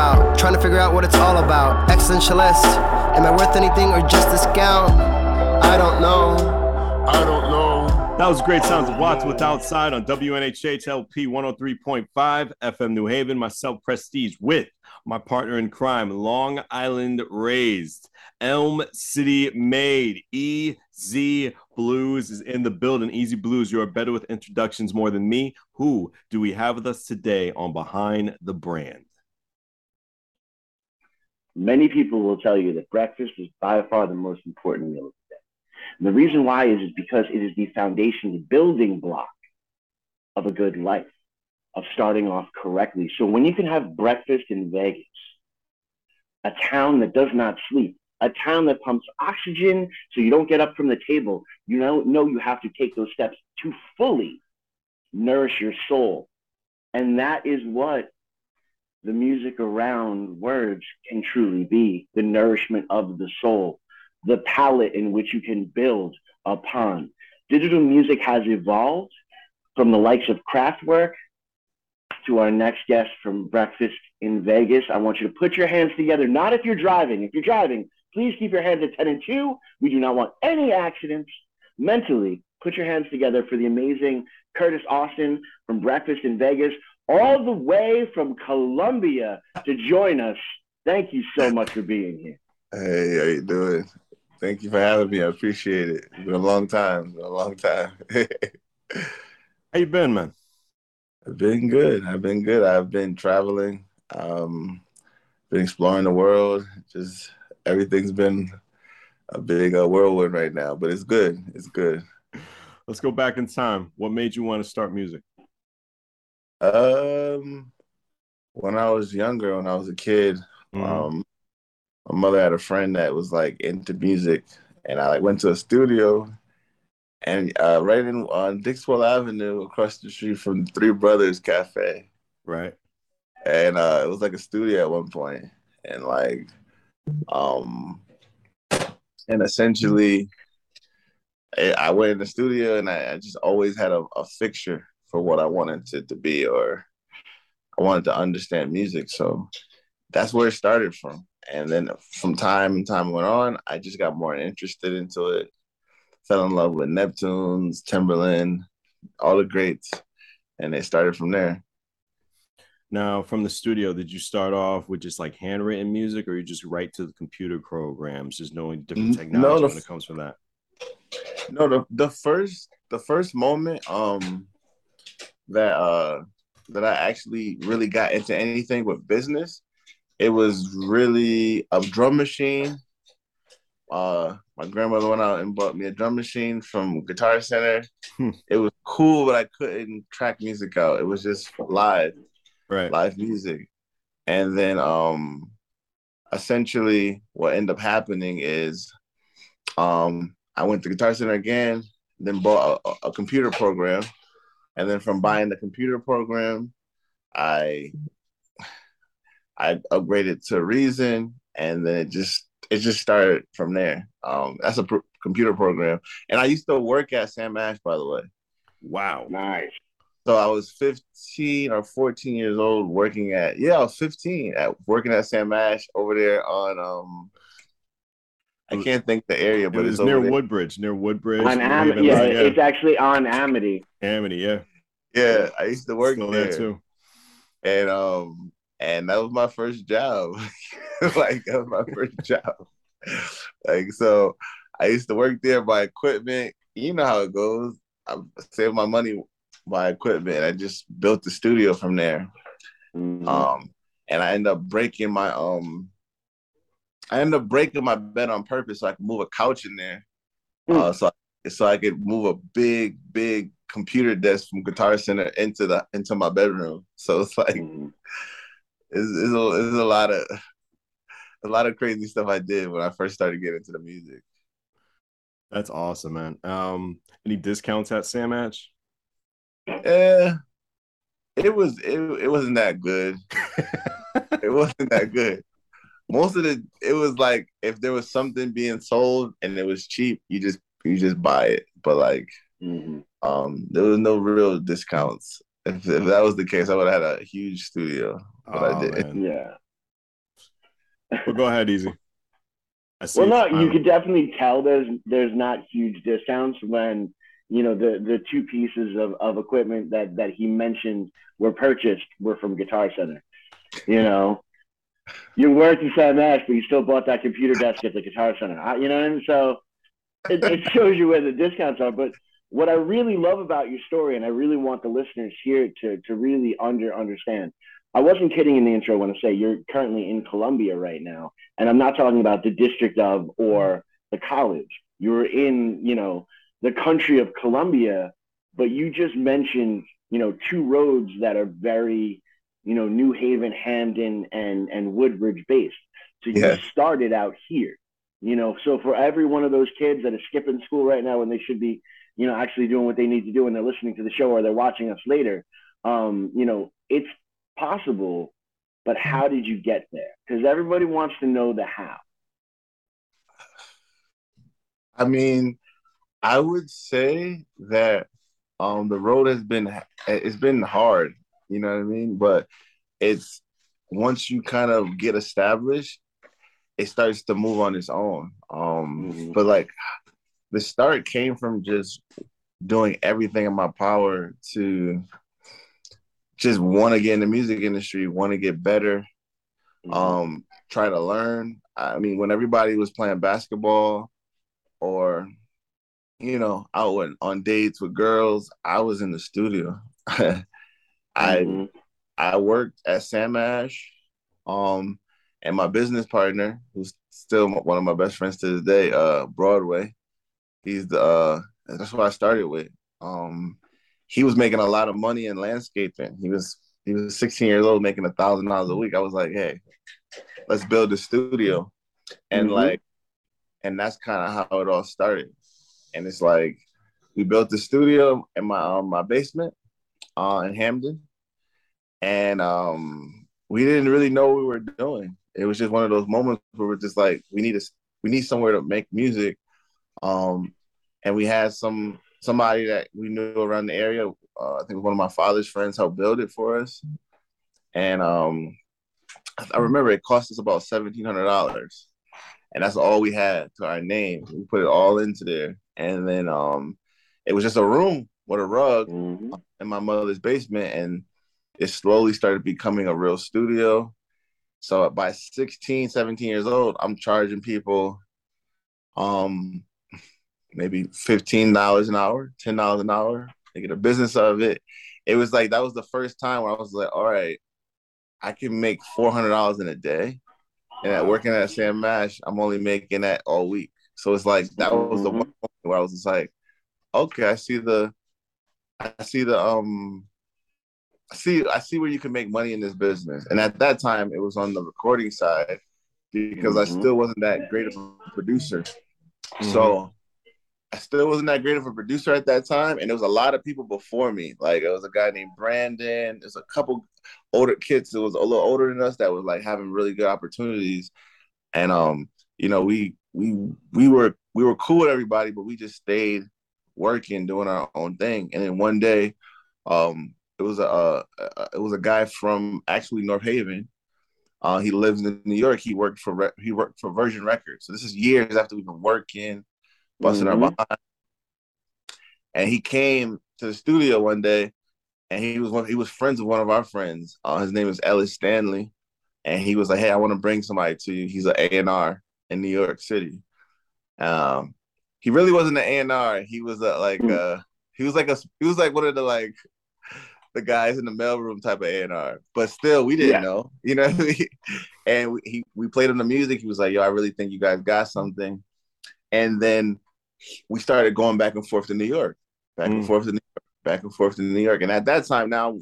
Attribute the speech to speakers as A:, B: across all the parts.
A: about. Trying to figure out what it's all about. Existentialist. Am I worth anything or just discount? I don't know.
B: I don't know.
C: That was great sounds of Watts with Outside on WNHHLP 103.5 FM New Haven. Myself, Prestige, with my partner in crime, Long Island raised, Elm City made, EZ BlueZ is in the building. EZ BlueZ, you are better with introductions more than me. Who do we have with us today on Behind the Brand?
D: Many people will tell you that breakfast is by far the most important meal of the day. And the reason why is, is because it is the foundation, the building block of a good life, of starting off correctly. So when you can have breakfast in Vegas, a town that does not sleep, a town that pumps oxygen so you don't get up from the table, you know, know you have to take those steps to fully nourish your soul. And that is what the music around words can truly be the nourishment of the soul, the palette in which you can build upon. Digital music has evolved from the likes of Kraftwerk to our next guest from Breakfast in Vegas. I want you to put your hands together, not if you're driving. If you're driving, please keep your hands at 10 and 2. We do not want any accidents. Mentally, put your hands together for the amazing Curtis Austin from Breakfast in Vegas all the way from Colombia to join us. Thank you so much for being here.
B: Hey, how you doing? Thank you for having me. I appreciate it. It's been a long time. Been a long time.
C: How you been, man?
B: I've been good. I've been good. I've been traveling. Um, been exploring the world. Just everything's been a big uh, whirlwind right now, but it's good. It's good.
C: Let's go back in time. What made you want to start music?
B: Um, when I was younger, when I was a kid,
C: Mhm.
B: um, my mother had a friend that was like into music, and I like went to a studio, and uh, right in on Dixwell Avenue, across the street from Three Brothers Cafe,
C: Right.
B: and uh, it was like a studio at one point, and like, um, and essentially, I I went in the studio, and I, I just always had a, a fixture for what I wanted it to be, or I wanted to understand music. So that's where it started from. And then from time and time went on, I just got more interested into it. Fell in love with Neptunes, Timbaland, all the greats, and it started from there.
C: Now, from the studio, did you start off with just like handwritten music, or you just write to the computer programs, just knowing different technology
B: no, the
C: when it comes from that?
B: No, the the first the first moment um that uh that I actually really got into anything with business, it was really a drum machine. Uh my grandmother went out and bought me a drum machine from Guitar Center.
C: Hmm.
B: It was cool, but I couldn't track music out. It was just live,
C: Right.
B: live music. And then um essentially what ended up happening is um I went to Guitar Center again, then bought a, a computer program. And then from buying the computer program, I I upgraded to Reason, and then it just it just started from there. Um, that's a pr- computer program, and I used to work at Sam Ash, by the way.
C: Wow.
D: Nice.
B: So I was 15 or 14 years old working at yeah, I was 15 at working at Sam Ash over there on um I can't think the area,
C: It
B: but
C: was
B: it's
C: near
B: over there.
C: Woodbridge, near Woodbridge.
D: On Am- yeah,
C: like,
D: it's actually on Amity.
C: Amity, yeah.
B: Yeah, I used to work there.
C: there too.
B: and um and that was my first job like that was my first job like so i used to work there by equipment you know how it goes i saved my money by equipment i just built the studio from there
D: Mhm.
B: um and i ended up breaking my um i ended up breaking my bed on purpose so i could move a couch in there uh, so so i could move a big big computer desk from guitar center into the into my bedroom so it's like
D: Mhm.
B: it's, it's, a, it's a lot of a lot of crazy stuff I did when I first started getting into the music.
C: That's awesome, man. Um, any discounts at Sam Ash?
B: Yeah, it was it, it wasn't that good. it wasn't that good. Most of the it was like if there was something being sold and it was cheap, you just you just buy it. But like
D: Mhm.
B: um there was no real discounts. If, if that was the case, I would have had a huge studio. But I
C: Oh,
B: didn't.
C: man.
D: Yeah.
C: But go ahead, easy.
D: well, no, you could definitely tell there's there's not huge discounts when you know the the two pieces of, of equipment that that he mentioned were purchased were from Guitar Center. You know, you worked in Sam Ash, but you still bought that computer desk at the Guitar Center. You know what I mean? So it, it shows you where the discounts are. But what I really love about your story, and I really want the listeners here to to really under understand. I wasn't kidding in the intro when I say you're currently in Colombia right now, and I'm not talking about the district of or the college. You're in, you know, the country of Colombia, but you just mentioned, you know, two roads that are very, you know, New Haven, Hamden, and and Woodbridge based. So you yes. started out here, you know. So for every one of those kids that are skipping school right now when they should be you know, actually doing what they need to do and they're listening to the show or they're watching us later, um, you know, it's possible, but how did you get there? Because everybody wants to know the how.
B: I mean, I would say that um, the road has been it's been hard, you know what I mean? But it's once you kind of get established, it starts to move on its own. Um, mm-hmm. But like the start came from just doing everything in my power to just want to get in the music industry, want to get better, mm-hmm. um, try to learn. I mean, when everybody was playing basketball or, you know, out went on dates with girls, I was in the studio. I mm-hmm. I worked at Sam Ash, um, and my business partner, who's still one of my best friends to this day, uh, Broadway he's the uh, that's what I started with. Um, he was making a lot of money in landscaping. He was he was 16 years old making a thousand dollars a week. I was like, hey, let's build a studio, and mm-hmm. like, and that's kind of how it all started. And it's like we built the studio in my um, my basement uh, in Hamden, and um, we didn't really know what we were doing. It was just one of those moments where we're just like, we need a we need somewhere to make music um, and we had some somebody that we knew around the area. Uh, I think one of my father's friends helped build it for us. And um, I remember it cost us about seventeen hundred dollars, and that's all we had to our name. We put it all into there, and then um, it was just a room with a rug mm-hmm. In my mother's basement, and it slowly started becoming a real studio. So by 16, 17 years old, I'm charging people um maybe fifteen dollars an hour, ten dollars an hour. They get a business out of it. It was like that was the first time where I was like, all right, I can make four hundred dollars in a day, and at working at Sam Ash, I'm only making that all week. So it's like that was the one where I was just like, okay, I see the, I see the um, I see I see where you can make money in this business. And at that time, it was on the recording side because mm-hmm. I still wasn't that great of a producer. Mm-hmm. So I still wasn't that great of a producer at that time, and there was a lot of people before me. Like it was a guy named Brandon. There's a couple older kids that was a little older than us that was like having really good opportunities, and um, you know, we we we were we were cool with everybody, but we just stayed working, doing our own thing. And then one day, um, it was a, it was a guy from actually North Haven. Uh, he lives in New York. He worked for he worked for Virgin Records. So this is years after we've been working busting mm-hmm. our behind. And he came to the studio one day, and he was one, he was friends with one of our friends. Uh, his name is Ellis Stanley, and he was like, "Hey, I want to bring somebody to you. He's an A and R in New York City." Um, he really wasn't an A and R. He was a, like mm. uh, he was like a he was like one of the like the guys in the mailroom type of A and R. But still, we didn't yeah. know, you know. and we, he we played him the music. He was like, "Yo, I really think you guys got something." And then we started going back and forth to New York, back mm. and forth to New York, back and forth to New York. And at that time, now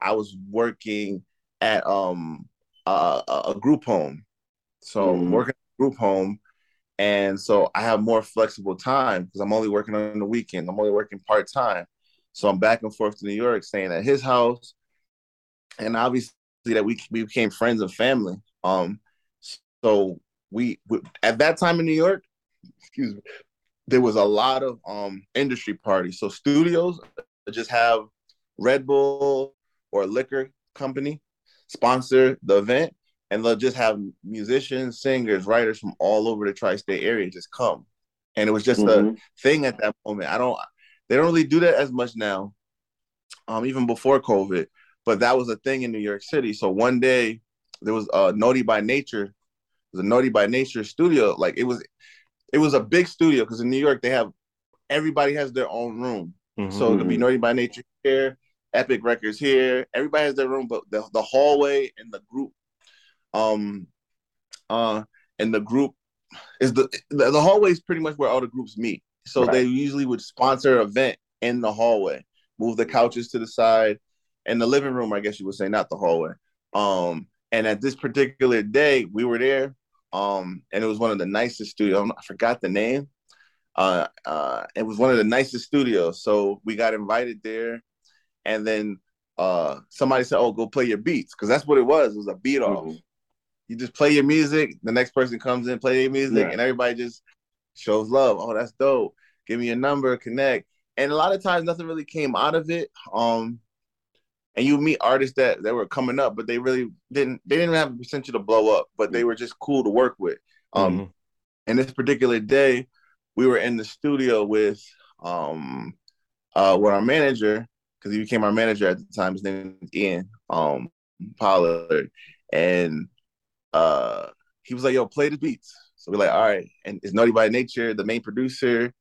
B: I was working at um a, a group home, so mm. working group home, and so I have more flexible time because I'm only working on the weekend. I'm only working part time, so I'm back and forth to New York, staying at his house, and obviously that we we became friends and family. Um, so we, we at that time in New York, excuse me, there was a lot of um industry parties. So studios just have Red Bull or liquor company sponsor the event, and they'll just have musicians, singers, writers from all over the tri-state area just come. And it was just mm-hmm. a thing at that moment. I don't they don't really do that as much now. Um, even before COVID, but that was a thing in New York City. So one day there was a Naughty by Nature, the Naughty by Nature studio. Like it was, it was a big studio because in New York they have everybody has their own room. Mm-hmm. So it'll be Naughty by Nature here, Epic Records here. Everybody has their room, but the, the hallway and the group, um, uh, and the group is the the, the hallway is pretty much where all the groups meet. So right. they usually would sponsor an event in the hallway, move the couches to the side, and the living room, I guess you would say, not the hallway. Um, and at this particular day, we were there, um, and it was one of the nicest studios. I forgot the name. Uh, uh, it was one of the nicest studios. So we got invited there, and then uh, somebody said, "Oh, go play your beats," because that's what it was. It was a beat off. Mm-hmm. You just play your music. The next person comes in, play their music, yeah. and everybody just shows love. Oh, that's dope. Give me a number, connect. And a lot of times, nothing really came out of it. Um, and you meet artists that that were coming up, but they really didn't. They didn't have the potential to blow up, but they were just cool to work with. Um, mm-hmm. and this particular day, we were in the studio with um uh with our manager because he became our manager at the time. His name is Ian um Pollard, and uh he was like, "Yo, play the beats." So we're like, "All right." And it's Naughty by Nature, the main producer,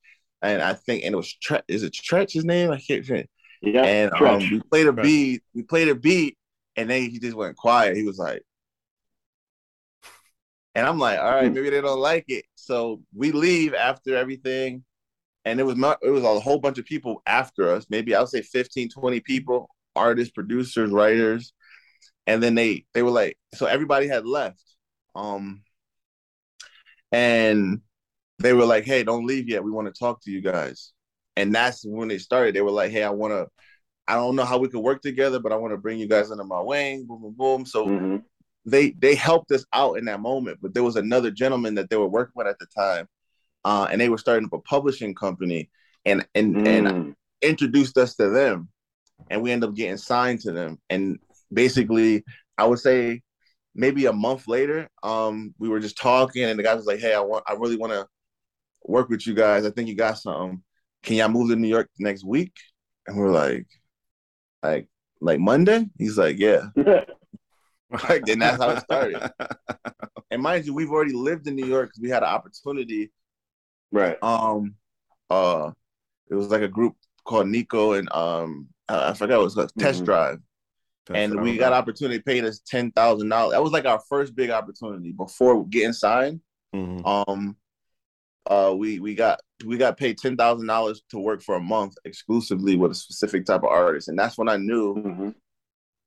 B: and I think and it was Tre- is it Tretch his name? I can't. Remember. Yeah, and um, we played a beat. We played a beat, and then he just went quiet. He was like, and I'm like, all right, maybe they don't like it. So we leave after everything. And it was not, it was a whole bunch of people after us, maybe I'll say 15, 20 people, artists, producers, writers. And then they they were like, so everybody had left. Um and they were like, hey, don't leave yet. We want to talk to you guys. And that's when they started. They were like, hey, I want to, I don't know how we could work together, but I want to bring you guys under my wing. Boom, boom, boom. So mm-hmm they they helped us out in that moment. But there was another gentleman that they were working with at the time, uh, and they were starting up a publishing company, and and mm. and introduced us to them, and we ended up getting signed to them. And basically, I would say maybe a month later, um, we were just talking, and the guy was like, "Hey, I want, I really want to work with you guys. I think you got something. Can y'all move to New York next week?" And we're like, like, like Monday? He's like, "Yeah." Like, and that's how it started. and mind you, we've already lived in New York because we had an opportunity.
D: Right.
B: Um, uh, it was like a group called Nico and um, I forgot what it was called, Test mm-hmm. Drive. Test and we got opportunity paid us ten thousand dollars. That was like our first big opportunity before getting signed. Mm-hmm. Um, uh, we we got we got paid ten thousand dollars to work for a month exclusively with a specific type of artist, and that's when I knew mm-hmm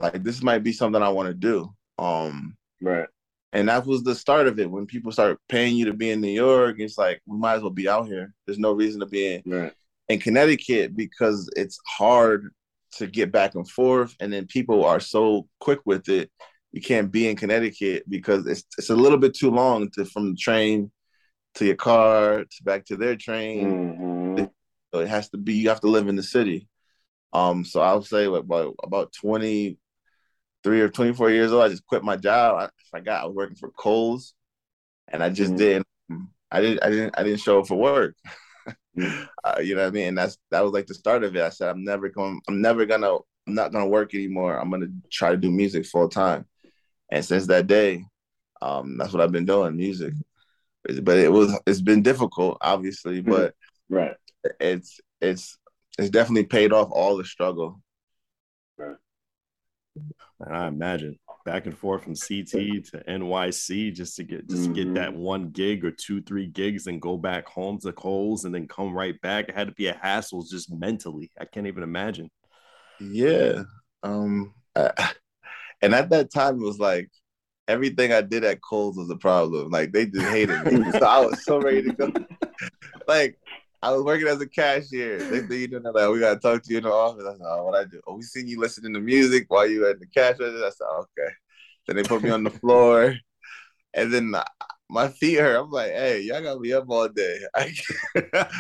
B: like this might be something I want to do. Um,
D: right.
B: And that was the start of it. When people start paying you to be in New York, it's like we might as well be out here. There's no reason to be in
D: right.
B: in Connecticut because it's hard to get back and forth, and then people are so quick with it. You can't be in Connecticut because it's it's a little bit too long to from the train to your car to back to their train. Mm-hmm. So it has to be you have to live in the city. Um, so I'll say about about twenty three or 24 years old, I just quit my job. I forgot I was working for Kohl's, and I just mm-hmm. didn't. I didn't. I didn't. I didn't show up for work. Uh, you know what I mean? And that's that was like the start of it. I said I'm never going. I'm never gonna. I'm not gonna work anymore. I'm gonna try to do music full time. And since that day, um, that's what I've been doing, music. But it was. It's been difficult, obviously, mm-hmm. but
D: right.
B: It's it's it's definitely paid off all the struggle.
C: Right. And I imagine back and forth from CT to NYC just to get just mm-hmm. get that mm-hmm. one gig or two, three gigs and go back home to Kohl's and then come right back. It had to be a hassle just mentally. I can't even imagine.
B: Yeah. Um and at that time it was like everything I did at Kohl's was a problem. Like they just hated me. so I was so ready to go. like I was working as a cashier. They think you know like we gotta talk to you in the office. I said, oh, what I do? Oh, we seen you listening to music while you were at the cash register. I said, okay. Then they put me on the floor, and then my feet hurt. I'm like, hey, y'all got me up all day. I can't,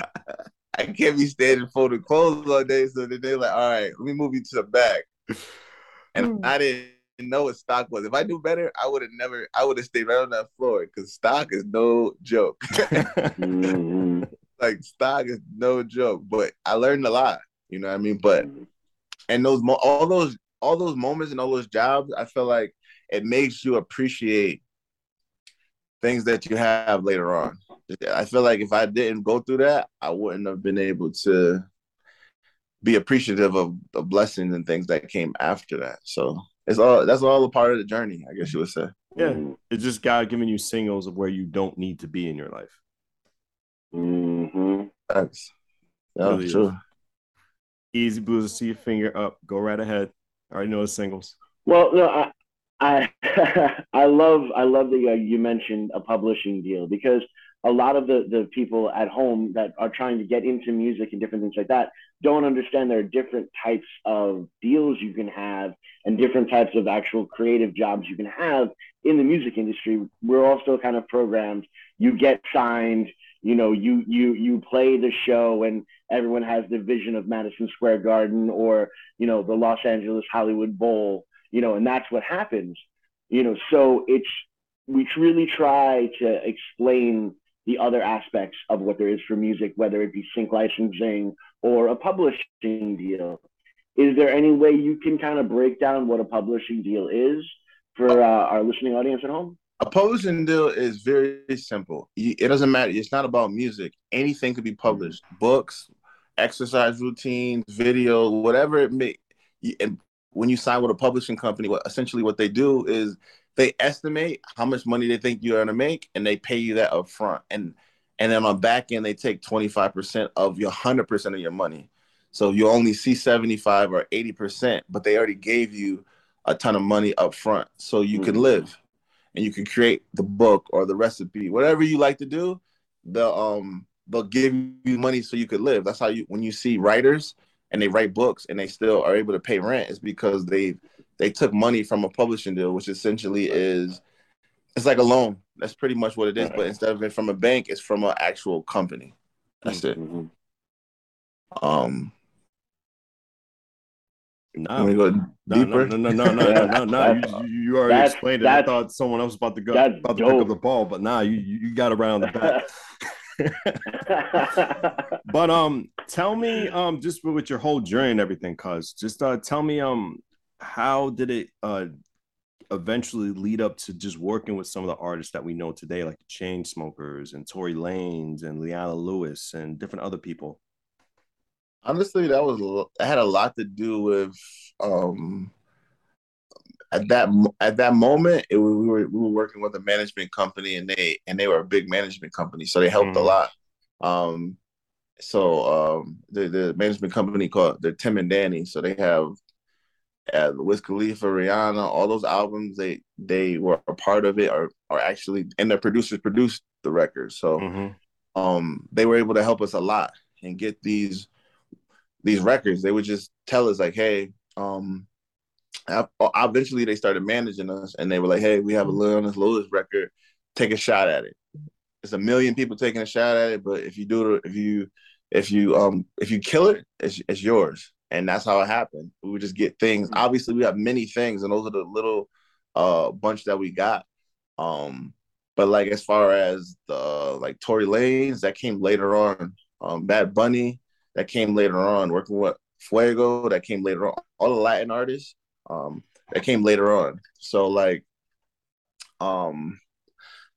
B: I can't be standing folding clothes all day. So then they're like, all right, let me move you to the back. And mm. I didn't know what stock was. If I knew better, I would have never. I would have stayed right on that floor because stock is no joke. Like stock is no joke. But I learned a lot. You know what I mean? But mm-hmm. and those mo- all those all those moments and all those jobs, I feel like it makes you appreciate things that you have later on. I feel like if I didn't go through that, I wouldn't have been able to be appreciative of the blessings and things that came after that. So it's all that's all a part of the journey, I guess you would say.
C: yeah, mm-hmm. it's just God giving you signals of where you don't need to be in your life.
D: Mhm.
B: That's yeah,
C: Really is.
B: true.
C: EZ BlueZ see your finger up. Go right ahead. I already know the singles.
D: Well, no, I, I, I love, I love that you, you mentioned a publishing deal because a lot of the the people at home that are trying to get into music and different things like that don't understand there are different types of deals you can have and different types of actual creative jobs you can have in the music industry. We're all still kind of programmed. You get signed, you know, you you you play the show and everyone has the vision of Madison Square Garden or you know the Los Angeles Hollywood Bowl, you know, and that's what happens, you know. So it's we really try to explain the other aspects of what there is for music, whether it be sync licensing or a publishing deal. Is there any way you can kind of break down what a publishing deal is for uh, our listening audience at home?
B: A publishing deal is very simple. It doesn't matter. It's not about music. Anything could be published. Books, exercise routines, video, whatever it may. And when you sign with a publishing company, what essentially what they do is they estimate how much money they think you're gonna make, and they pay you that up front. And and then on back end, they take 25% of your 100% of your money. So you only see 75 or 80%, but they already gave you a ton of money up front, so you can
D: Mhm.
B: live and you can create the book or the recipe, whatever you like to do. The um they'll give you money so you could live. That's how you when you see writers and they write books and they still are able to pay rent is because they they took money from a publishing deal, which essentially is it's like a loan. That's pretty much what it is. But instead of it from a bank, it's from an actual company. That's it.
D: Mhm.
B: Um,
C: No,
B: me go
C: no, no,
B: deeper.
C: no, no, no, no, no, no, no. You, you- you already
D: That's-
C: explained it. I thought someone else was about to go, about to pick up the ball, but nah, you you got on the back. But um, tell me um, just with- your whole journey and everything, cuz just uh, tell me um, how did it uh eventually lead up to just working with some of the artists that we know today, like the Chainsmokers and Tory Lanez and Leona Lewis and different other people.
B: Honestly that was that had a lot to do with um at that at that moment it, we were we were working with a management company and they and they were a big management company so they helped
C: Mhm.
B: a lot um so um the the management company called the Tim and Danny so they have uh, Wiz Khalifa, Rihanna, all those albums they they were a part of it or are actually and their producers produced the record so
C: Mhm.
B: um they were able to help us a lot and get these these records they would just tell us like hey um I- eventually they started managing us and they were like hey we have a Leona Lewis record. Take a shot at it. It's a million people taking a shot at it but if you do it if you if you um if you kill it it's, it's yours. And that's how it happened. We would just get things. Obviously we have many things and those are the little uh bunch that we got. Um but like as far as the like Tory Lanez, that came later on. Um, Bad Bunny, that came later on. Working with Fuego, that came later on. All the Latin artists, um, that came later on. So like, um,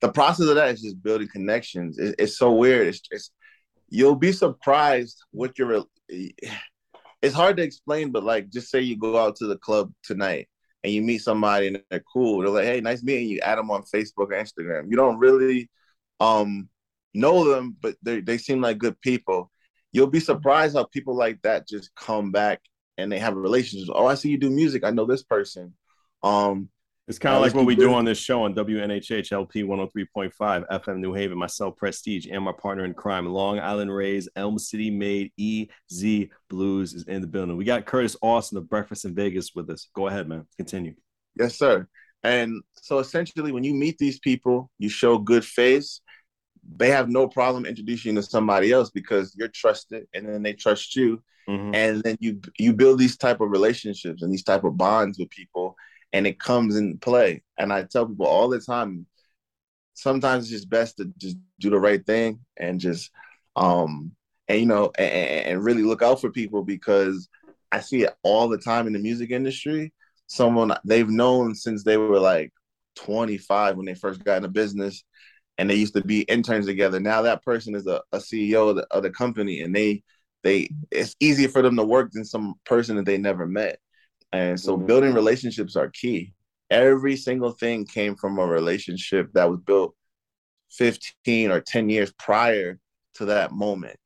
B: the process of that is just building connections. It, it's so weird. It's, it's you'll be surprised what you're. It's hard to explain, but like, just say you go out to the club tonight and you meet somebody and they're cool. They're like, "Hey, nice meeting you." Add them on Facebook or Instagram. You don't really um know them, but they they seem like good people. You'll be surprised how people like that just come back and they have a relationship. Oh, I see you do music. I know this person. Um,
C: It's kind of like what we do on this show on WNHH LP 103.5 FM New Haven. Myself, Prestige, and my partner in crime, Long Island Rays, Elm City made EZ BlueZ is in the building. We got Curtis Austin of Breakfast in Vegas with us. Go ahead, man. Continue.
B: Yes, sir. And so essentially, when you meet these people, you show good face. They have no problem introducing you to somebody else because you're trusted, and then they trust you,
C: Mhm.
B: and then you you build these type of relationships and these type of bonds with people, and it comes in play. And I tell people all the time, sometimes it's just best to just do the right thing and just um and you know and, and really look out for people because I see it all the time in the music industry. Someone they've known since they were like 25 when they first got in the business and they used to be interns together. Now that person is a, a CEO of the, of the company and they they it's easier for them to work than some person that they never met. And so mm-hmm. building relationships are key. Every single thing came from a relationship that was built 15 or 10 years prior to that moment.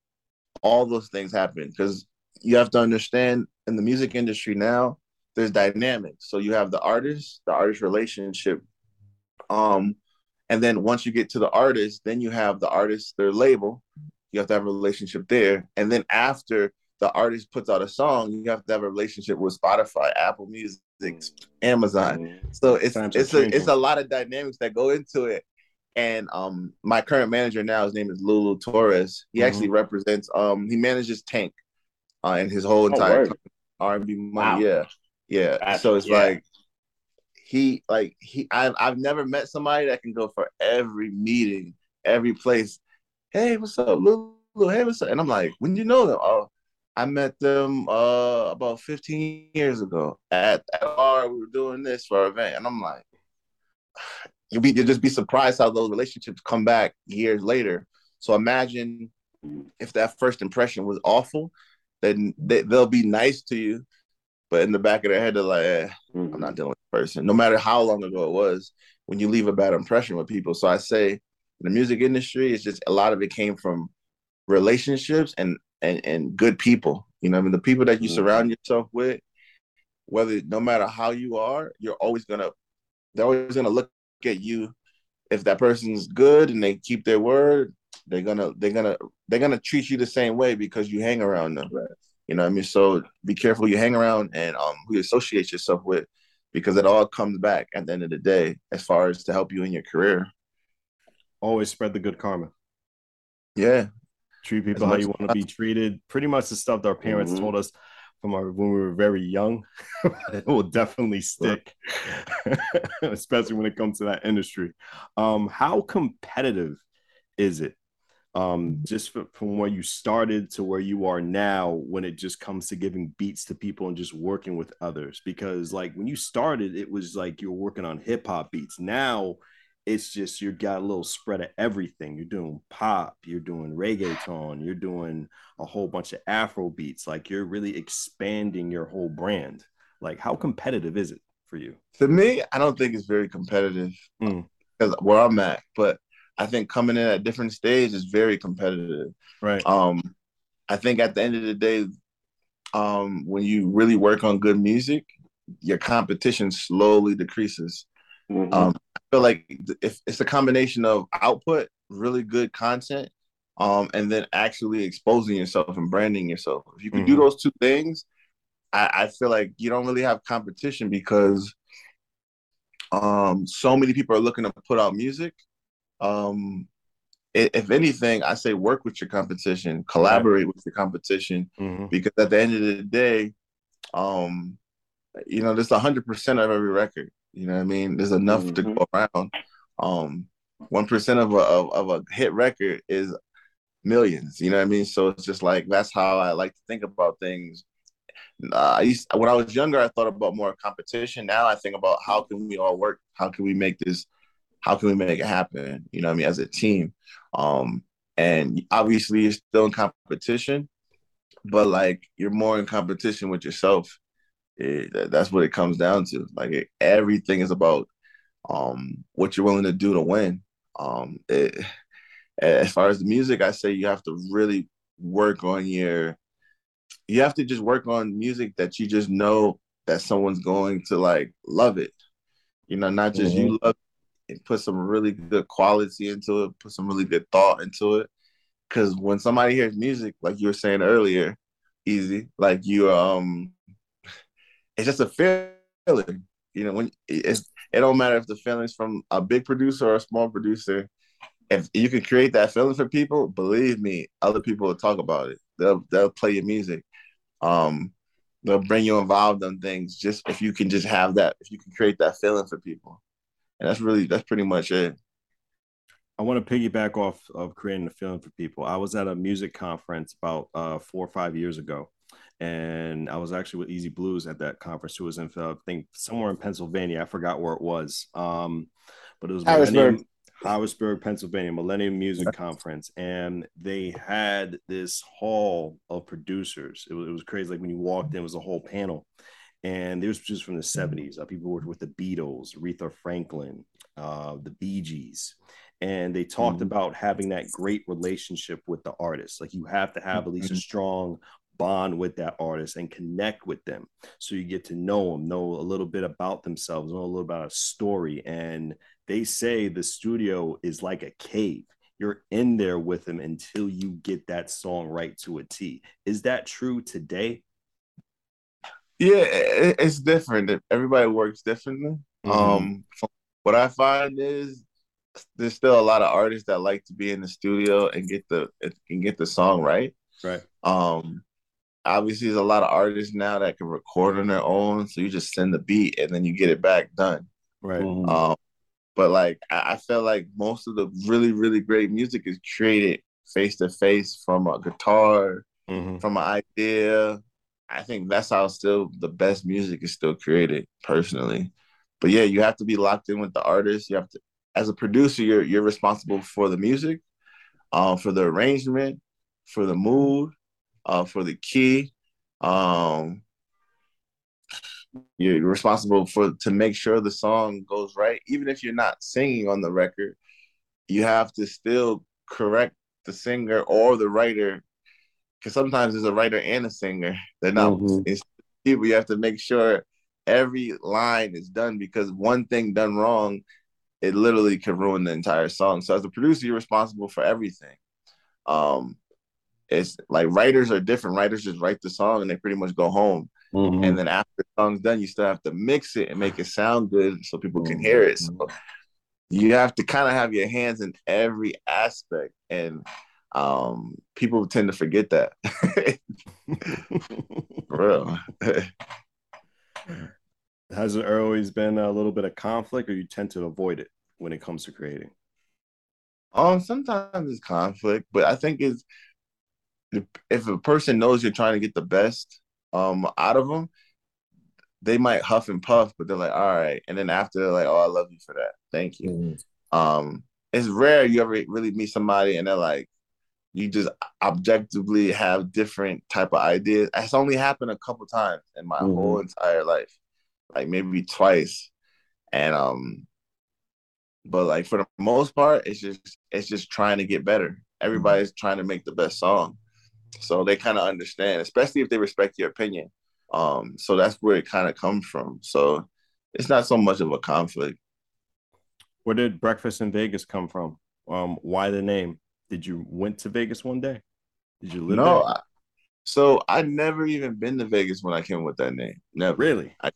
B: All those things happen because you have to understand in the music industry now, there's dynamics. So you have the artist, the artist relationship. Um, and then once you get to the artist, then you have the artist, their label. You have to have a relationship there. And then after the artist puts out a song, you have to have a relationship with Spotify, Apple Music, Amazon. Mm-hmm. So it's Times it's a it's a lot of dynamics that go into it. And um, my current manager now, his name is Lulu Torres. He mm-hmm. actually represents um, he manages Tank, uh, and his whole oh, entire R and B money. Wow. Yeah, yeah. That's, so it's yeah. like he like he I've I've never met somebody that can go for every meeting, every place. Hey, what's up, Lulu? Hey, what's up? And I'm like, when you know them? Oh, I met them uh, about 15 years ago at, at bar. We were doing this for our event, and I'm like, you'll be you'll just be surprised how those relationships come back years later. So imagine if that first impression was awful, then they, they'll be nice to you, but in the back of their head, they're like, eh, I'm not dealing person. No matter how long ago it was, when you leave a bad impression with people. So I say, in the music industry, is just a lot of it came from relationships and and and good people. You know, I mean, the people that you mm-hmm. surround yourself with, whether no matter how you are, you're always gonna they're always gonna look at you. If that person's good and they keep their word, they're gonna they're gonna they're gonna treat you the same way because you hang around them. Right. You know what I mean? So be careful you hang around and um who you associate yourself with because it all comes back at the end of the day as far as to help you in your career.
C: Always spread the good karma.
B: Yeah,
C: treat people how you want to be treated. Pretty much the stuff that our parents mm-hmm. told us from our when we were very young. it will definitely stick, especially when it comes to that industry. Um, how competitive is it? Um, just from where you started to where you are now, when it just comes to giving beats to people and just working with others, because like when you started, it was like you were working on hip hop beats. Now it's just you've got a little spread of everything. You're doing pop, you're doing reggaeton, you're doing a whole bunch of Afro beats. Like you're really expanding your whole brand. Like how competitive is it for you?
B: To me, I don't think it's very competitive because mm. where I'm at, but I think coming in at different stages is very competitive.
C: Right.
B: Um, I think at the end of the day, um, when you really work on good music, your competition slowly decreases. Mm-hmm. Um, I feel like if it's a combination of output, really good content, um, and then actually exposing yourself and branding yourself. If you can mm-hmm. do those two things, I, I feel like you don't really have competition because um, so many people are looking to put out music. Um, if anything, I say work with your competition, collaborate right. with your competition, mm-hmm. because at the end of the day, um, you know, there's hundred percent of every record. You know what I mean? There's enough mm-hmm. to go around. Um, one percent of a of, of a hit record is millions. You know what I mean? So it's just like that's how I like to think about things. Uh, I used when I was younger, I thought about more competition. Now I think about how can we all work? How can we make this? How can we make it happen? You know what I mean? As a team, um, and obviously you're still in competition, but like you're more in competition with yourself it, that's what it comes down to. Like it, everything is about um, what you're willing to do to win. Um, it, as far as the music, I say you have to really work on your. You have to just work on music that you just know that someone's going to like love it. You know, not just mm-hmm. you love it, put some really good quality into it, put some really good thought into it. Cause when somebody hears music, like you were saying earlier, easy, like you um it's just a feeling. You know, when it's it don't matter if the feeling's from a big producer or a small producer. If you can create that feeling for people, believe me, other people will talk about it. They'll they'll play your music. Um, they'll bring you involved in things just if you can just have that if you can create that feeling for people and that's really that's pretty much it
C: I want to piggyback off of creating a feeling for people. I was at a music conference about uh, four or five years ago, and I was actually with EZ BlueZ at that conference. Who was in, I think, somewhere in Pennsylvania. I forgot where it was, um, but it was Harrisburg. Harrisburg, Pennsylvania, Millennium Music Conference, and they had this hall of producers. It was, it was crazy. Like when you walked in, it was a whole panel, and this was just from the '70s. Uh, people worked with the Beatles, Aretha Franklin, uh, the Bee Gees, and they talked mm-hmm. about having that great relationship with the artist. Like you have to have at least a mm-hmm. strong bond with that artist and connect with them so you get to know them know a little bit about themselves know a little about a story and they say the studio is like a cave you're in there with them until you get that song right to a t is that true today
B: yeah it's different everybody works differently mm-hmm. um what i find is there's still a lot of artists that like to be in the studio and get the and get the song right.
C: Right.
B: Um, obviously, there's a lot of artists now that can record on their own, so you just send the beat and then you get it back done.
C: Right. Mm-hmm.
B: Um, but like I, I feel like most of the really really great music is created face to face from a guitar, mm-hmm. from an idea. I think that's how still the best music is still created personally. But yeah, you have to be locked in with the artist. You have to as a producer, you're you're responsible for the music, uh, for the arrangement, for the mood, uh, for the key. Um, you're responsible for to make sure the song goes right. Even if you're not singing on the record, you have to still correct the singer or the writer, because sometimes there's a writer and a singer. They're not mm-hmm. people. You have to make sure every line is done because one thing done wrong it literally can ruin the entire song. So as a producer, you're responsible for everything. Um, it's like writers are different. Writers just write the song and they pretty much go home. Mm-hmm. And then after the song's done, you still have to mix it and make it sound good so people can hear it. So mm-hmm. you have to kind of have your hands in every aspect. And um, people tend to forget that. For real.
C: Has there always been a little bit of conflict, or you tend to avoid it when it comes to creating?
B: Um, sometimes it's conflict, but I think it's if a person knows you're trying to get the best um out of them, they might huff and puff, but they're like, all right, and then after they're like, oh, I love you for that, thank you. Mm-hmm. Um, it's rare you ever really meet somebody and they're like, you just objectively have different type of ideas. It's only happened a couple times in my mm-hmm. whole entire life like maybe twice, and um, but like for the most part, it's just it's just trying to get better. Everybody's mm-hmm. trying to make the best song, so they kind of understand, especially if they respect your opinion. Um, so that's where it kind of comes from. So it's not so much of a conflict.
C: Where did Breakfast in Vegas come from? Um, why the name? Did you went to Vegas one day? Did you live no, there? I,
B: so I never even been to Vegas when I came with that name. Never.
C: Really?
B: I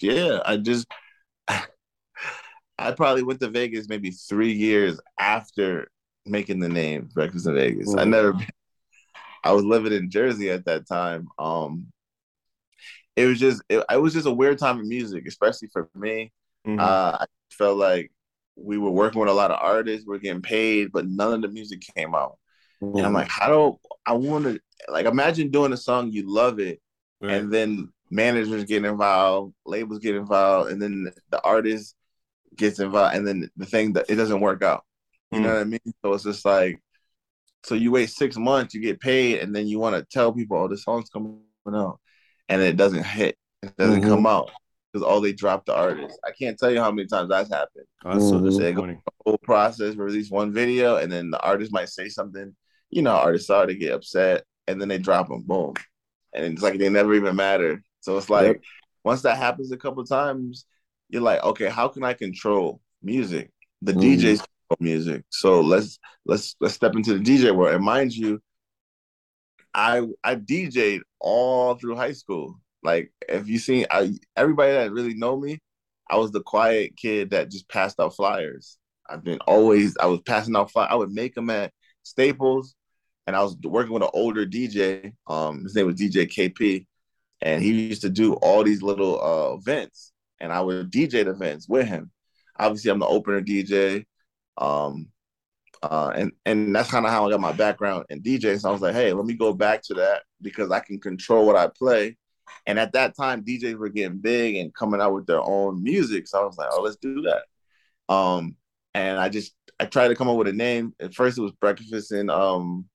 B: yeah, I just I probably went to Vegas maybe three years after making the name Breakfast in Vegas. I never been, I was living in Jersey at that time. Um it was just it, it was just a weird time in music, especially for me. Mm-hmm. Uh, I felt like we were working with a lot of artists, we are getting paid, but none of the music came out. Mm-hmm. And I'm like, how do I want to like imagine doing a song you love it, right. and then managers get involved, labels get involved, and then the artist gets involved, and then the thing that it doesn't work out. You mm. know what I mean? So it's just like, so you wait six months, you get paid, and then you want to tell people, "Oh, the song's coming out," and it doesn't hit, it doesn't mm-hmm. come out because all they drop the artist. I can't tell you how many times that's happened.
C: Oh, that's mm-hmm. so disappointing.
B: Whole process, release one video, and then the artist might say something. You know, artists are to get upset, and then they drop them, boom, and it's like they never even matter. So it's like yep. once that happens a couple times, you're like, okay, how can I control music? The mm. DJs control music. So let's let's let's step into the DJ world. And mind you, I I DJed all through high school. Like if you seen I, everybody that really know me, I was the quiet kid that just passed out flyers. I've been always I was passing out flyers. I would make them at Staples, and I was working with an older DJ. Um, his name was DJ KP, and he used to do all these little uh, events, and I would DJ the events with him. Obviously, I'm the opener DJ, um, uh, and and that's kind of how I got my background in DJ. So I was like, hey, let me go back to that because I can control what I play. And at that time, DJs were getting big and coming out with their own music. So I was like, oh, let's do that. Um, and I just I tried to come up with a name. At first, it was Breakfast in um,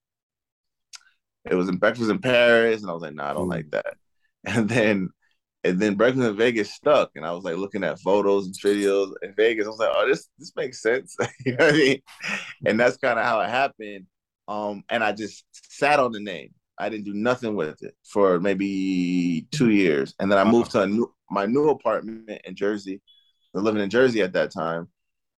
B: it was in Breakfast in Paris, and I was like, no, nah, I don't mm. like that. And then and then Breakfast in Vegas stuck, and I was like looking at photos and videos in Vegas. I was like, oh, this this makes sense. you know what I mean? And that's kind of how it happened. Um, and I just sat on the name. I didn't do nothing with it for maybe two years, and then I moved to new, my new apartment in Jersey. I was living in Jersey at that time,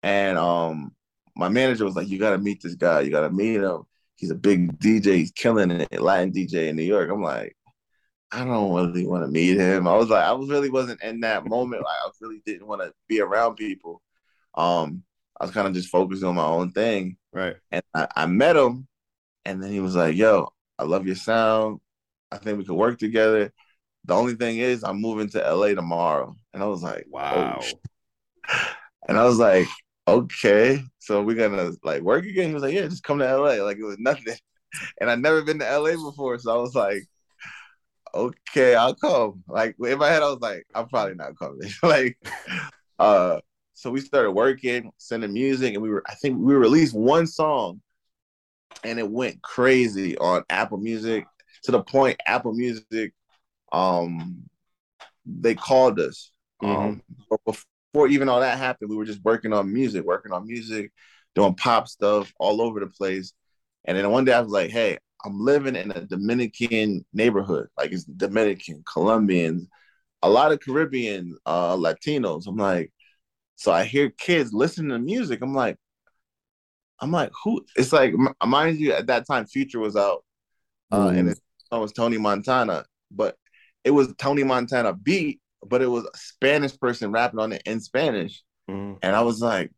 B: and um, my manager was like, "You got to meet this guy. You got to meet him. He's a big DJ. He's killing it, Latin DJ in New York." I'm like, I don't really want to meet him. I was like, I was really wasn't in that moment. Like, I really didn't want to be around people. Um, I was kind of just focused on my own thing.
C: Right.
B: And I, I met him, and then he was like, "Yo, I love your sound. I think we could work together." The only thing is, I'm moving to LA tomorrow, and I was like,
C: "Wow!"
B: Oh, and I was like, "Okay, so we're gonna like work again?" He was like, "Yeah, just come to LA." Like it was nothing, and I'd never been to LA before, so I was like, okay, I'll come. Like in my head, I was like, I'm probably not coming. like, uh, so we started working, sending music, and we were, I think we released one song, and it went crazy on Apple Music to the point Apple Music, um, they called us. Mm-hmm. Um, but before even all that happened, we were just working on music, working on music, doing pop stuff all over the place. And then one day I was like, hey, I'm living in a Dominican neighborhood, like it's Dominican, Colombians, a lot of Caribbean uh, Latinos. I'm like, so I hear kids listening to music. I'm like, I'm like, who? It's like, mind you, at that time, Future was out, uh, mm. and it, was Tony Montana, but it was Tony Montana beat, but it was a Spanish person rapping on it in Spanish, mm. and I was like,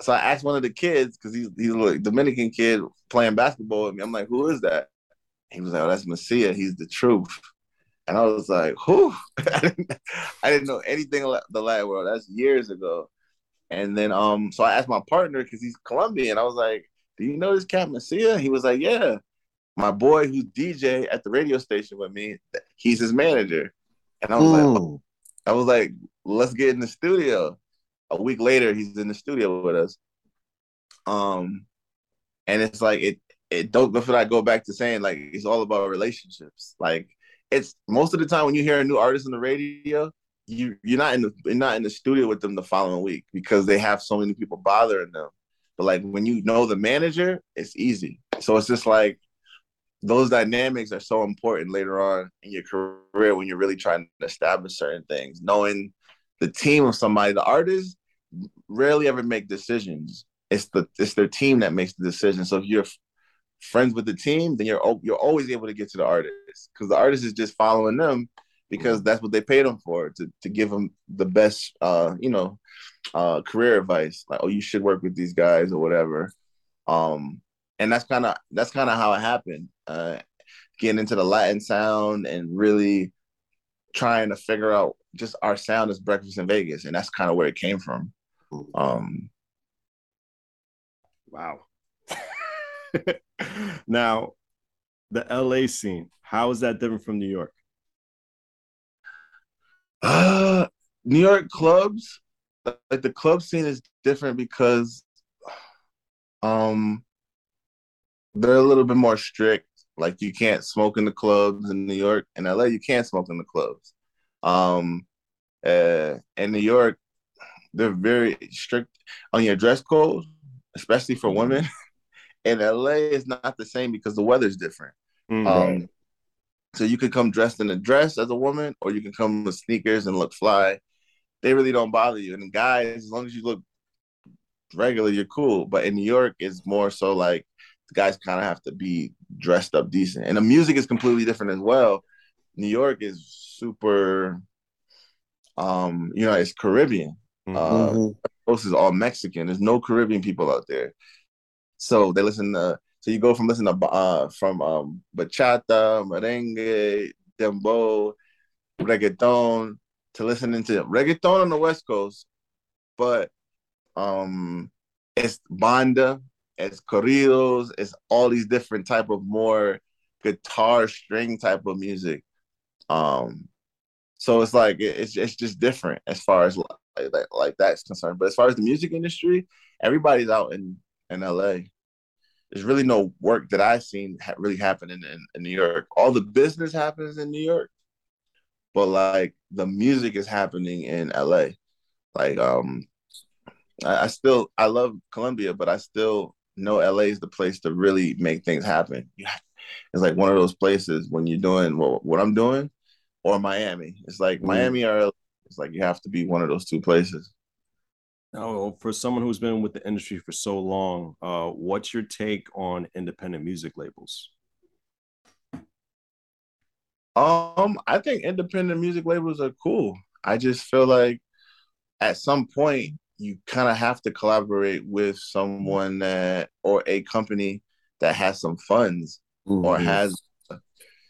B: so I asked one of the kids because he's he's a Dominican kid playing basketball with me. I'm like, who is that? He was like, oh, that's Messiah. He's the truth. And I was like, who? I, didn't, I didn't know anything about the Latin world. That's years ago. And then um, so I asked my partner because he's Colombian. I was like, do you know this cat Messiah? He was like, yeah. My boy who's DJ at the radio station with me, he's his manager. And I was Ooh. like, oh. I was like, let's get in the studio a week later he's in the studio with us um and it's like it it don't before I go back to saying like it's all about relationships like it's most of the time when you hear a new artist on the radio you you're not in the you're not in the studio with them the following week because they have so many people bothering them but like when you know the manager it's easy so it's just like those dynamics are so important later on in your career when you're really trying to establish certain things knowing the team of somebody. The artists rarely ever make decisions. It's the it's their team that makes the decision. So if you're friends with the team, then you're you're always able to get to the artist because the artist is just following them because that's what they paid them for to to give them the best uh you know uh career advice like oh you should work with these guys or whatever um and that's kind of that's kind of how it happened uh getting into the latin sound and really trying to figure out just our sound is breakfast in Vegas, and that's kind of where it came from. Um,
C: wow. now, the LA scene, how is that different from New York?
B: Uh, New York clubs, like the club scene is different because um they're a little bit more strict. Like you can't smoke in the clubs in New York. In LA, you can't smoke in the clubs. Um, uh, in New York, they're very strict on your dress code, especially for women. in LA, it's not the same because the weather's different. Mm-hmm. Um, so you could come dressed in a dress as a woman, or you can come with sneakers and look fly. They really don't bother you. And guys, as long as you look regular, you're cool. But in New York, it's more so like the guys kind of have to be dressed up decent. And the music is completely different as well. New York is super um, you know, it's Caribbean. Mm-hmm. Uh most is all Mexican. There's no Caribbean people out there. So they listen to so you go from listening to uh from um bachata, merengue, dembow, reggaeton to listening to reggaeton on the West Coast, but um, it's banda, it's corridos, it's all these different type of more guitar string type of music. Um, so it's like it's it's just different as far as like, like, like that's concerned. But as far as the music industry, everybody's out in in LA. There's really no work that I've seen ha- really happen in, in, in New York. All the business happens in New York, but like the music is happening in LA. Like um, I, I still I love Colombia, but I still know LA is the place to really make things happen. It's like one of those places when you're doing what, what I'm doing, or Miami. It's like mm. Miami or it's like you have to be one of those two places.
C: Now, for someone who's been with the industry for so long, uh, what's your take on independent music labels?
B: Um, I think independent music labels are cool. I just feel like at some point you kind of have to collaborate with someone that or a company that has some funds mm-hmm. or has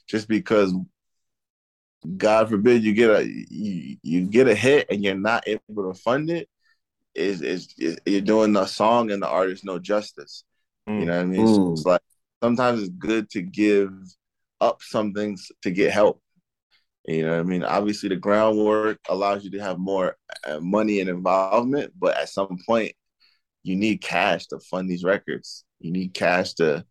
B: just because God forbid you get a you, you get a hit and you're not able to fund it is is, is you're doing the song and the artist no justice. Mm. You know what I mean? Mm. So it's like sometimes it's good to give up some things to get help. You know what I mean? Obviously, the groundwork allows you to have more uh, money and involvement, but at some point, you need cash to fund these records. You need cash to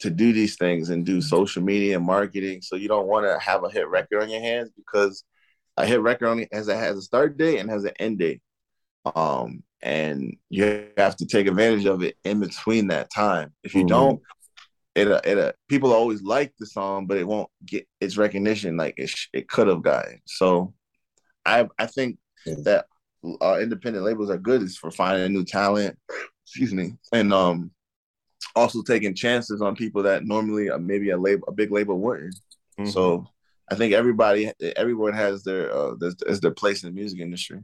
B: to do these things and do social media and marketing. So you don't want to have a hit record on your hands because a hit record only has a has a start date and has an end date. Um, and you have to take advantage of it in between that time. If you mm-hmm. don't, it it uh, people always like the song, but it won't get its recognition like it sh- it could have gotten. So, I I think that uh, independent labels are good is for finding new talent. Excuse me, and um, also taking chances on people that normally uh, maybe a label a big label wouldn't. Mm-hmm. So, I think everybody everyone has their uh their, their place in the music industry.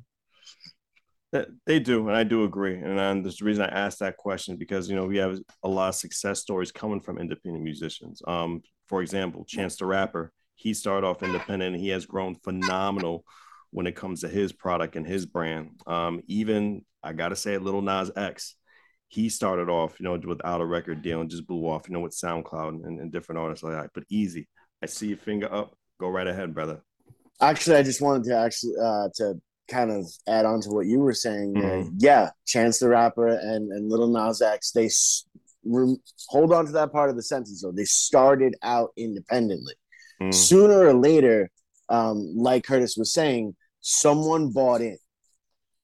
C: They do, and I do agree. And there's the reason I asked that question because you know we have a lot of success stories coming from independent musicians. Um, for example, Chance the Rapper, he started off independent, and he has grown phenomenal when it comes to his product and his brand. Um, even I gotta say, Little Nas X, he started off, you know, without a record deal and just blew off, you know, with SoundCloud and, and different artists like that. But EZ, I see your finger up. Go right ahead, brother.
D: Actually, I just wanted to actually uh, to kind of add on to what you were saying, mm-hmm. yeah, Chance the Rapper and and Lil Nas X, they re- hold on to that part of the sentence though. They started out independently. Mm. Sooner or later, um, like Curtis was saying, someone bought in,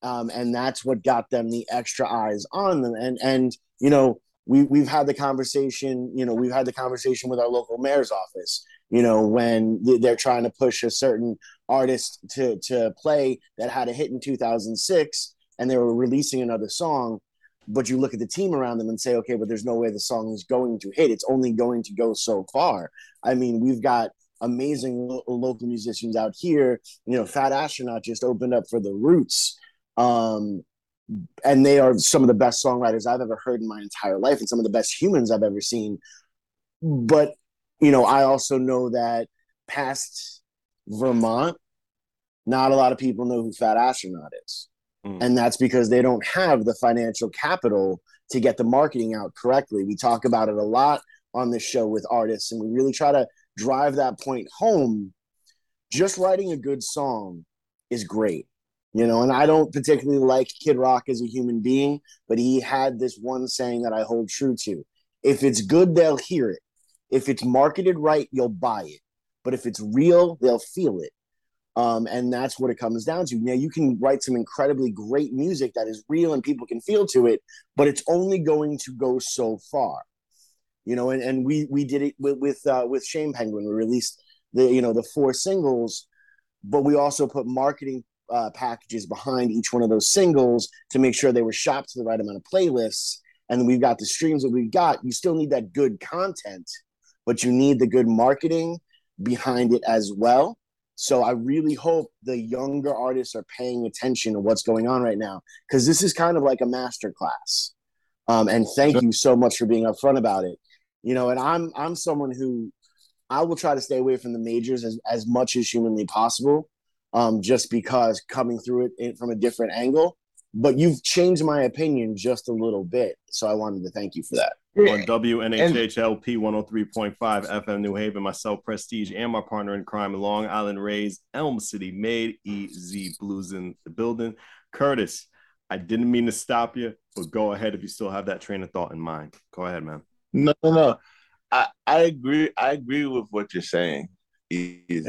D: um, and that's what got them the extra eyes on them. And and you know, we we've had the conversation. You know, we've had the conversation with our local mayor's office. You know, when they're trying to push a certain artist to to play that had a hit in 2006 and they were releasing another song but you look at the team around them and say okay but there's no way the song is going to hit. It's only going to go so far. I mean we've got amazing lo- local musicians out here. You know fat astronaut just opened up for the roots um and they are some of the best songwriters i've ever heard in my entire life and some of the best humans i've ever seen. But you know i also know that past Vermont, not a lot of people know who Fat Astronaut is. Mm. And that's because they don't have the financial capital to get the marketing out correctly. We talk about it a lot on this show with artists, and we really try to drive that point home. Just writing a good song is great, you know. And I don't particularly like Kid Rock as a human being, but he had this one saying that I hold true to if it's good, they'll hear it. If it's marketed right, you'll buy it. But if it's real, they'll feel it. Um, and that's what it comes down to. Now, you can write some incredibly great music that is real and people can feel to it, but it's only going to go so far. You know, and, and we we did it with with, uh, with Shame Penguin. We released the you know the four singles, but we also put marketing uh, packages behind each one of those singles to make sure they were shopped to the right amount of playlists. And we've got the streams that we've got. You still need that good content, but you need the good marketing behind it as well. So I really hope the younger artists are paying attention to what's going on right now because this is kind of like a master class. Um, and thank you so much for being upfront about it. You know, and I'm I'm someone who
E: I will try to stay away from the majors as, as much as humanly possible, um, just because coming through it in, from a different angle. But you've changed my opinion just a little bit, so I wanted to thank you for that.
C: On WNHHLP 103.5 FM New Haven, myself, Prestige, and my partner in crime, Long Island Rays, Elm City Made, EZ BlueZ in the building. Curtis, I didn't mean to stop you, but go ahead if you still have that train of thought in mind. Go ahead, man.
B: No, no, no. I, I agree. I agree with what you're saying. EZ.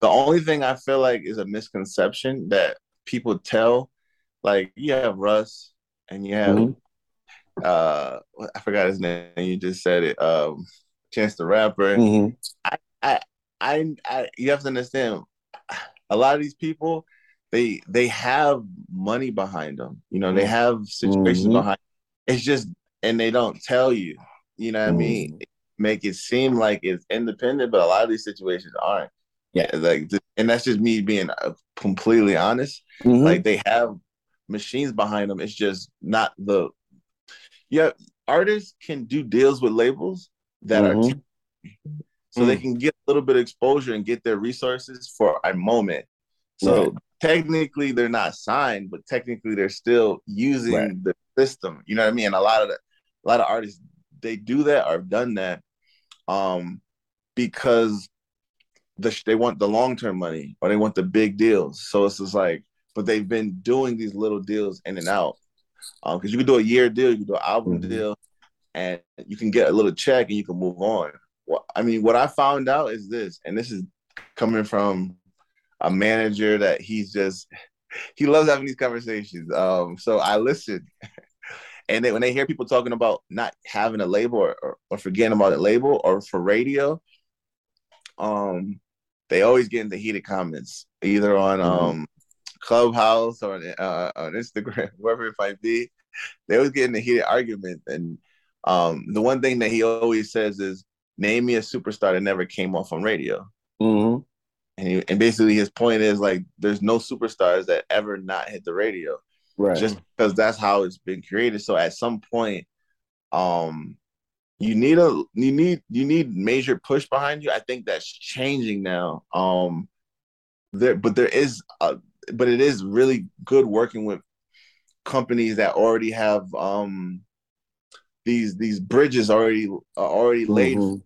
B: The only thing I feel like is a misconception that people tell, like you have Russ and you have
E: Mhm.
B: Uh I forgot his name. You just said it. Um Chance the Rapper.
E: Mhm.
B: I, I, i you have to understand, a lot of these people, they they have money behind them. You know, they have situations
E: Mhm.
B: behind. It's just, and they don't tell you. You know what I mean? Make it seem like it's independent, but a lot of these situations aren't.
E: Yeah.
B: like, and that's just me being uh, completely honest.
E: Mhm.
B: Like they have machines behind them. It's just not the. Yeah, artists can do deals with labels that
E: Mhm.
B: are so they can get a little bit of exposure and get their resources for a moment. So
E: Right.
B: technically they're not signed, but technically they're still using
E: Right.
B: the system. You know what I mean? And a lot of the, a lot of artists they do that or have done that um because the they want the long term money or they want the big deals. So it's just like, but they've been doing these little deals in and out. Um, because you can do a year deal, you can do an album
E: Mhm.
B: deal, and you can get a little check and you can move on. Well, I mean, what I found out is this, and this is coming from a manager that he's just he loves having these conversations. Um, so I listen, and they, when they hear people talking about not having a label or, or, or forgetting about a label or for radio, um, they always get into heated comments either on
E: Mhm.
B: um Clubhouse or uh, on Instagram, wherever it might be. They always get a heated argument. and um, the one thing that he always says is, "Name me a superstar that never came off on radio."
E: Mhm.
B: And, he, and basically, his point is like, there's no superstars that ever not hit the radio,
E: Right.
B: just because that's how it's been created. So at some point, um, you need a you need you need major push behind you. I think that's changing now. Um, there, but there is, a, but it is really good working with companies that already have um these these bridges already are already laid
E: Mhm.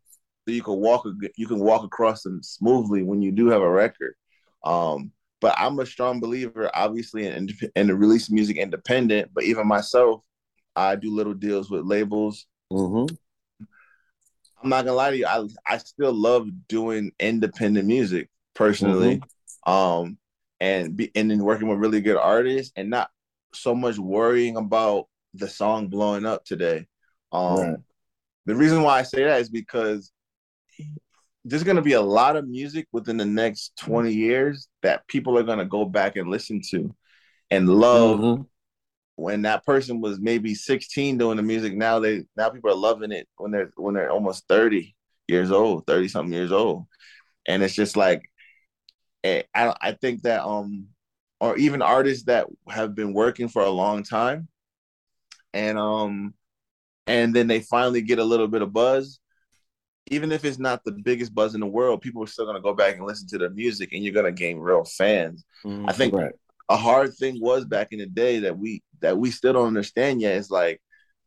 B: so you can walk you can walk across them smoothly when you do have a record. Um, but I'm a strong believer, obviously, in, in the release music independent. But even myself, I do little deals with labels.
E: mm-hmm.
B: I'm not gonna lie to you, I I still love doing independent music personally. Um, and be and then working with really good artists and not so much worrying about the song blowing up today. Um,
E: Right.
B: the reason why I say that is because there's going to be a lot of music within the next 20 years that people are going to go back and listen to and love
E: Mhm.
B: when that person was maybe 16 doing the music now they now people are loving it when they're when they're almost 30 years old 30 something years old and it's just like I, I think that um or even artists that have been working for a long time and um and then they finally get a little bit of buzz even if it's not the biggest buzz in the world people are still going to go back and listen to their music and you're going to gain real fans i think
E: Right.
B: a hard thing was back in the day that we that we still don't understand yet is like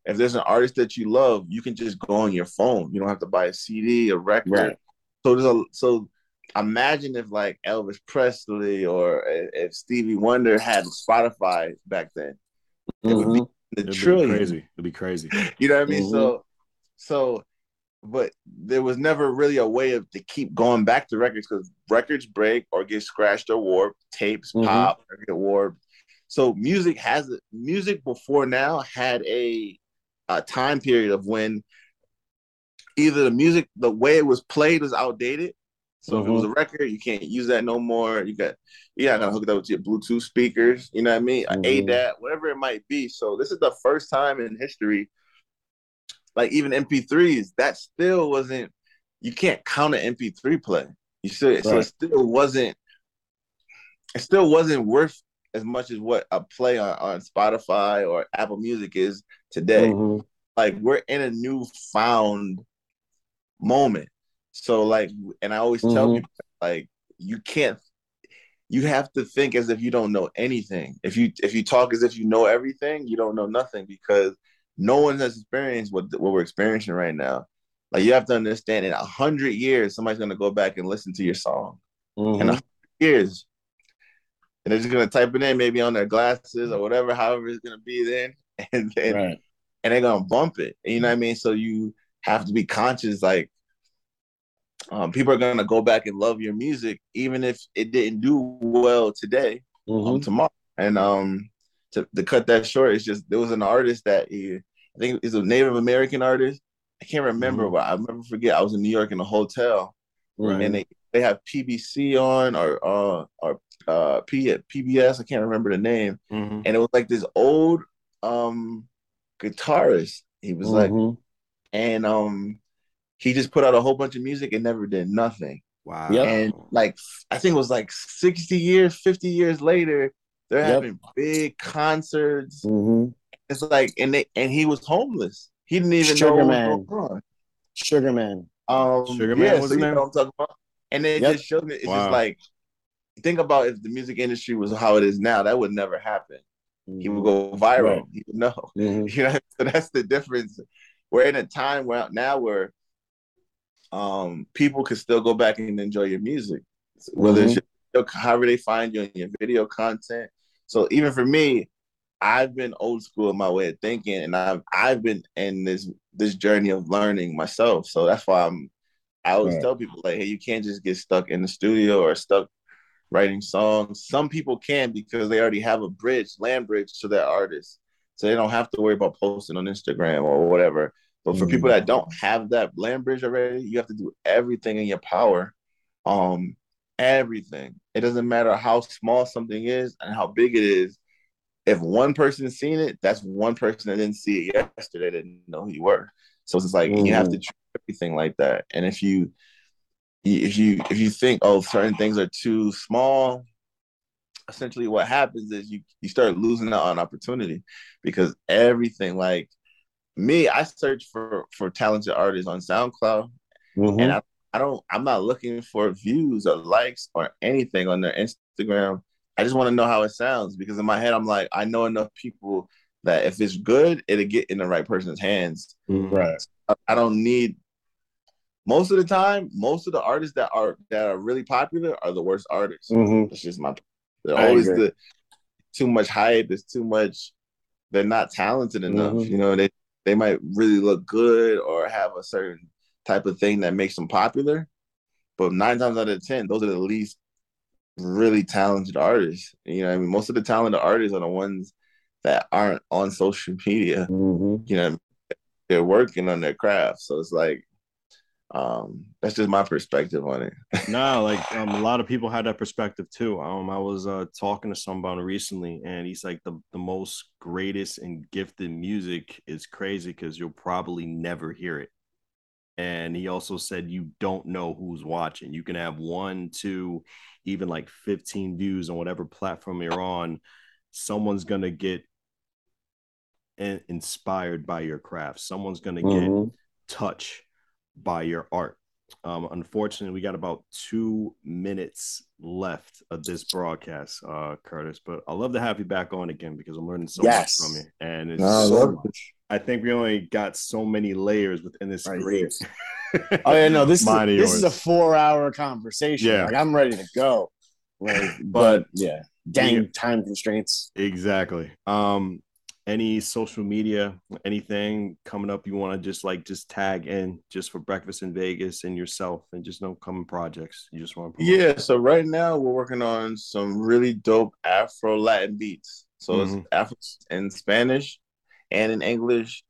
B: if there's an artist that you love you can just go on your phone you don't have to buy a cd a record
E: Right.
B: so there's a so imagine if like elvis presley or if stevie wonder had spotify back then it would be
E: Mhm.
B: the
C: It'd be
B: trillions
C: crazy. It'd be crazy.
B: you know what I mean?
E: Mhm.
B: So, so, but there was never really a way of to keep going back to records because records break or get scratched or warped, tapes
E: Mhm.
B: pop or get warped. So music has music before now had a, a time period of when either the music the way it was played was outdated. So if it was a record, you can't use that no more. You got you're not gonna hook it up to your Bluetooth speakers. You know what I mean?
E: Mhm.
B: ADAT, whatever it might be. So this is the first time in history, like even MP3s, that still wasn't. You can't count an MP3 play. You still, so it still wasn't. It still wasn't worth as much as what a play on, on Spotify or Apple Music is today
E: Mhm.
B: like we're in a newfound moment So like, and I always tell
E: Mhm.
B: people like, you can't. You have to think as if you don't know anything. If you if you talk as if you know everything, you don't know nothing because no one has experienced what what we're experiencing right now. Like you have to understand, in a hundred years, somebody's gonna go back and listen to your song.
E: Mhm.
B: In a hundred years, and they're just gonna type it in maybe on their glasses or whatever, however it's gonna be then, and then
E: Right.
B: and they're gonna bump it. You know what I mean? So you have to be conscious, like um, people are gonna go back and love your music, even if it didn't do well today, um,
E: Mhm.
B: tomorrow. And um, to, to cut that short, it's just there was an artist that he, I think is a Native American artist. I can't remember,
E: Mhm.
B: but I remember forget. I was in New York in a hotel,
E: Mhm.
B: and they they have PBC on or uh or uh P, PBS. I can't remember the name,
C: Mhm.
B: and it was like this old um guitarist. He was like,
E: Mhm.
B: and um he just put out a whole bunch of music and never did nothing.
C: Wow.
E: Yep.
B: And like I think it was like 60 years, 50 years later, they're
E: Yep.
B: having big concerts.
E: Mhm.
B: It's like and they and he was homeless. He didn't even
E: Sugar
B: know what
E: Man.
B: was going on.
E: Sugar Man.
B: Um,
C: Sugar Man
B: yeah,
C: was
B: so you know what I'm talking about. And it
E: Yep.
B: just showed me. It's
C: Wow.
B: just like think about if the music industry was how it is now, that would never happen. He would go viral.
E: Right.
B: He would know.
E: Mhm.
B: You know, so that's the difference. We're in a time where now where um people can still go back and enjoy your music, whether it's your, however they find you in your video content. So even for me, I've been old school in my way of thinking, and I've I've been in this this journey of learning myself. So that's why I'm. I always
E: Right.
B: tell people like, hey, you can't just get stuck in the studio or stuck writing songs. Some people can because they already have a bridge, land bridge to their artist, so they don't have to worry about posting on Instagram or whatever. But for
E: Mm.
B: people that don't have that land bridge already, you have to do everything in your power. Um, everything. It doesn't matter how small something is and how big it is. If one person's seen it, that's one person that didn't see it yesterday that didn't know who you were. So it's just like you have to treat everything like that. And if you if you if you think oh certain things are too small, essentially what happens is you you start losing out on opportunity because everything like me, I search for for talented artists on SoundCloud
E: Mhm.
B: and I, I don't I'm not looking for views or likes or anything on their Instagram. I just want to know how it sounds because in my head I'm like I know enough people that if it's good, it'll get in the right person's hands.
E: Right.
B: I, I don't need most of the time, most of the artists that are that are really popular are the worst artists.
E: Mhm.
B: It's just my they're
E: I
B: always
E: agree.
B: the too much hype, it's too much they're not talented enough.
E: Mhm.
B: You know, they they might really look good or have a certain type of thing that makes them popular. But nine times out of ten, those are the least really talented artists. You know, what I mean, most of the talented artists are the ones that aren't on social media.
E: Mhm.
B: You know, they're working on their craft. So it's like, um, that's just my perspective on it.
C: no, like um, a lot of people had that perspective too. Um, I was uh, talking to somebody recently, and he's like the the most greatest and gifted music is crazy because you'll probably never hear it. And he also said you don't know who's watching. You can have one, two, even like fifteen views on whatever platform you're on. Someone's gonna get in- inspired by your craft. Someone's gonna get
E: Mhm.
C: touch by your art. Um, unfortunately, we got about two minutes left of this broadcast, uh, Curtis. But I'd love to have you back on again because I'm learning so
E: Yes.
C: much from you. And it's
B: No, I
C: so much. I think we only got so many layers within this
E: Right
C: great.
E: Oh yeah, no, this is a, this is a four hour conversation.
C: Yeah.
E: Like I'm ready to go. Like, but yeah, dang
C: Yeah.
E: time constraints.
C: Exactly. Um, any social media, anything coming up you want to just like just tag in just for breakfast in Vegas and yourself and just no coming projects. You just want to
B: Yeah, so right now we're working on some really dope Afro Latin beats. So
C: Mhm.
B: it's Afro in Spanish and in English,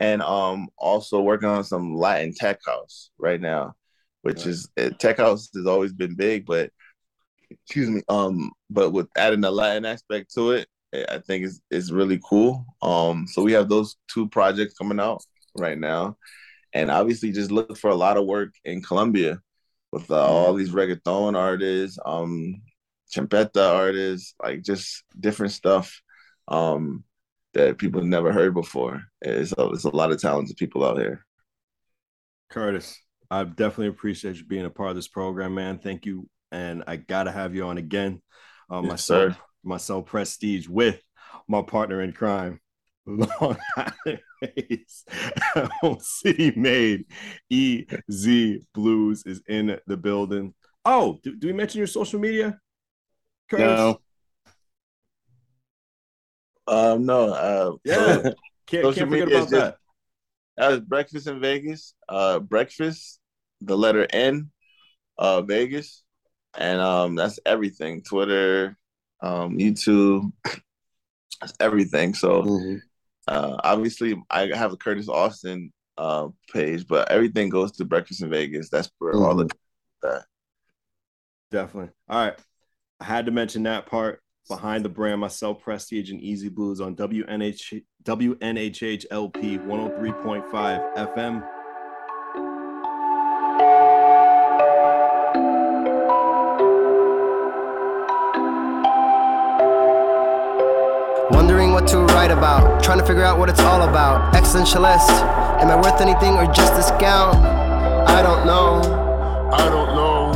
B: and um also working on some Latin tech house right now, which
C: Right.
B: is tech house has always been big, but excuse me, um, but with adding the Latin aspect to it, I think is is really cool. Um, so we have those two projects coming out right now, and obviously just look for a lot of work in Colombia with uh, all these reggaeton artists, um, champeta artists, like just different stuff um, that people have never heard before. It's a, it's a lot of talented people out here.
C: Curtis, I definitely appreciate you being a part of this program, man. Thank you, and I gotta have you on again. Uh,
B: Yes,
C: myself,
B: sir.
C: Myself, Prestige with my partner in crime, Long Island Race, Elm City Made, EZ BlueZ is in the building. Oh, do, do we mention your social media? Curtis?
E: No.
B: Um, no, uh,
C: Yeah.
B: so
C: Can't,
B: Social
C: can't forget
B: media
C: about
B: is just-
C: that.
B: that was breakfast in Vegas. Uh, breakfast, the letter N, uh, Vegas, and um, that's everything. Twitter, um, YouTube, everything. So
E: Mhm.
B: uh, obviously, I have a Curtis Austin uh page, but everything goes to breakfast in Vegas. That's where all the
C: Definitely. All right. I had to mention that part behind the brand, myself, Prestige and EZ BlueZ on WNH WNHH LP 103.5 FM.
A: To write about, trying to figure out what it's all about. Existentialist, am I worth anything or just a discount? I don't know. I don't know.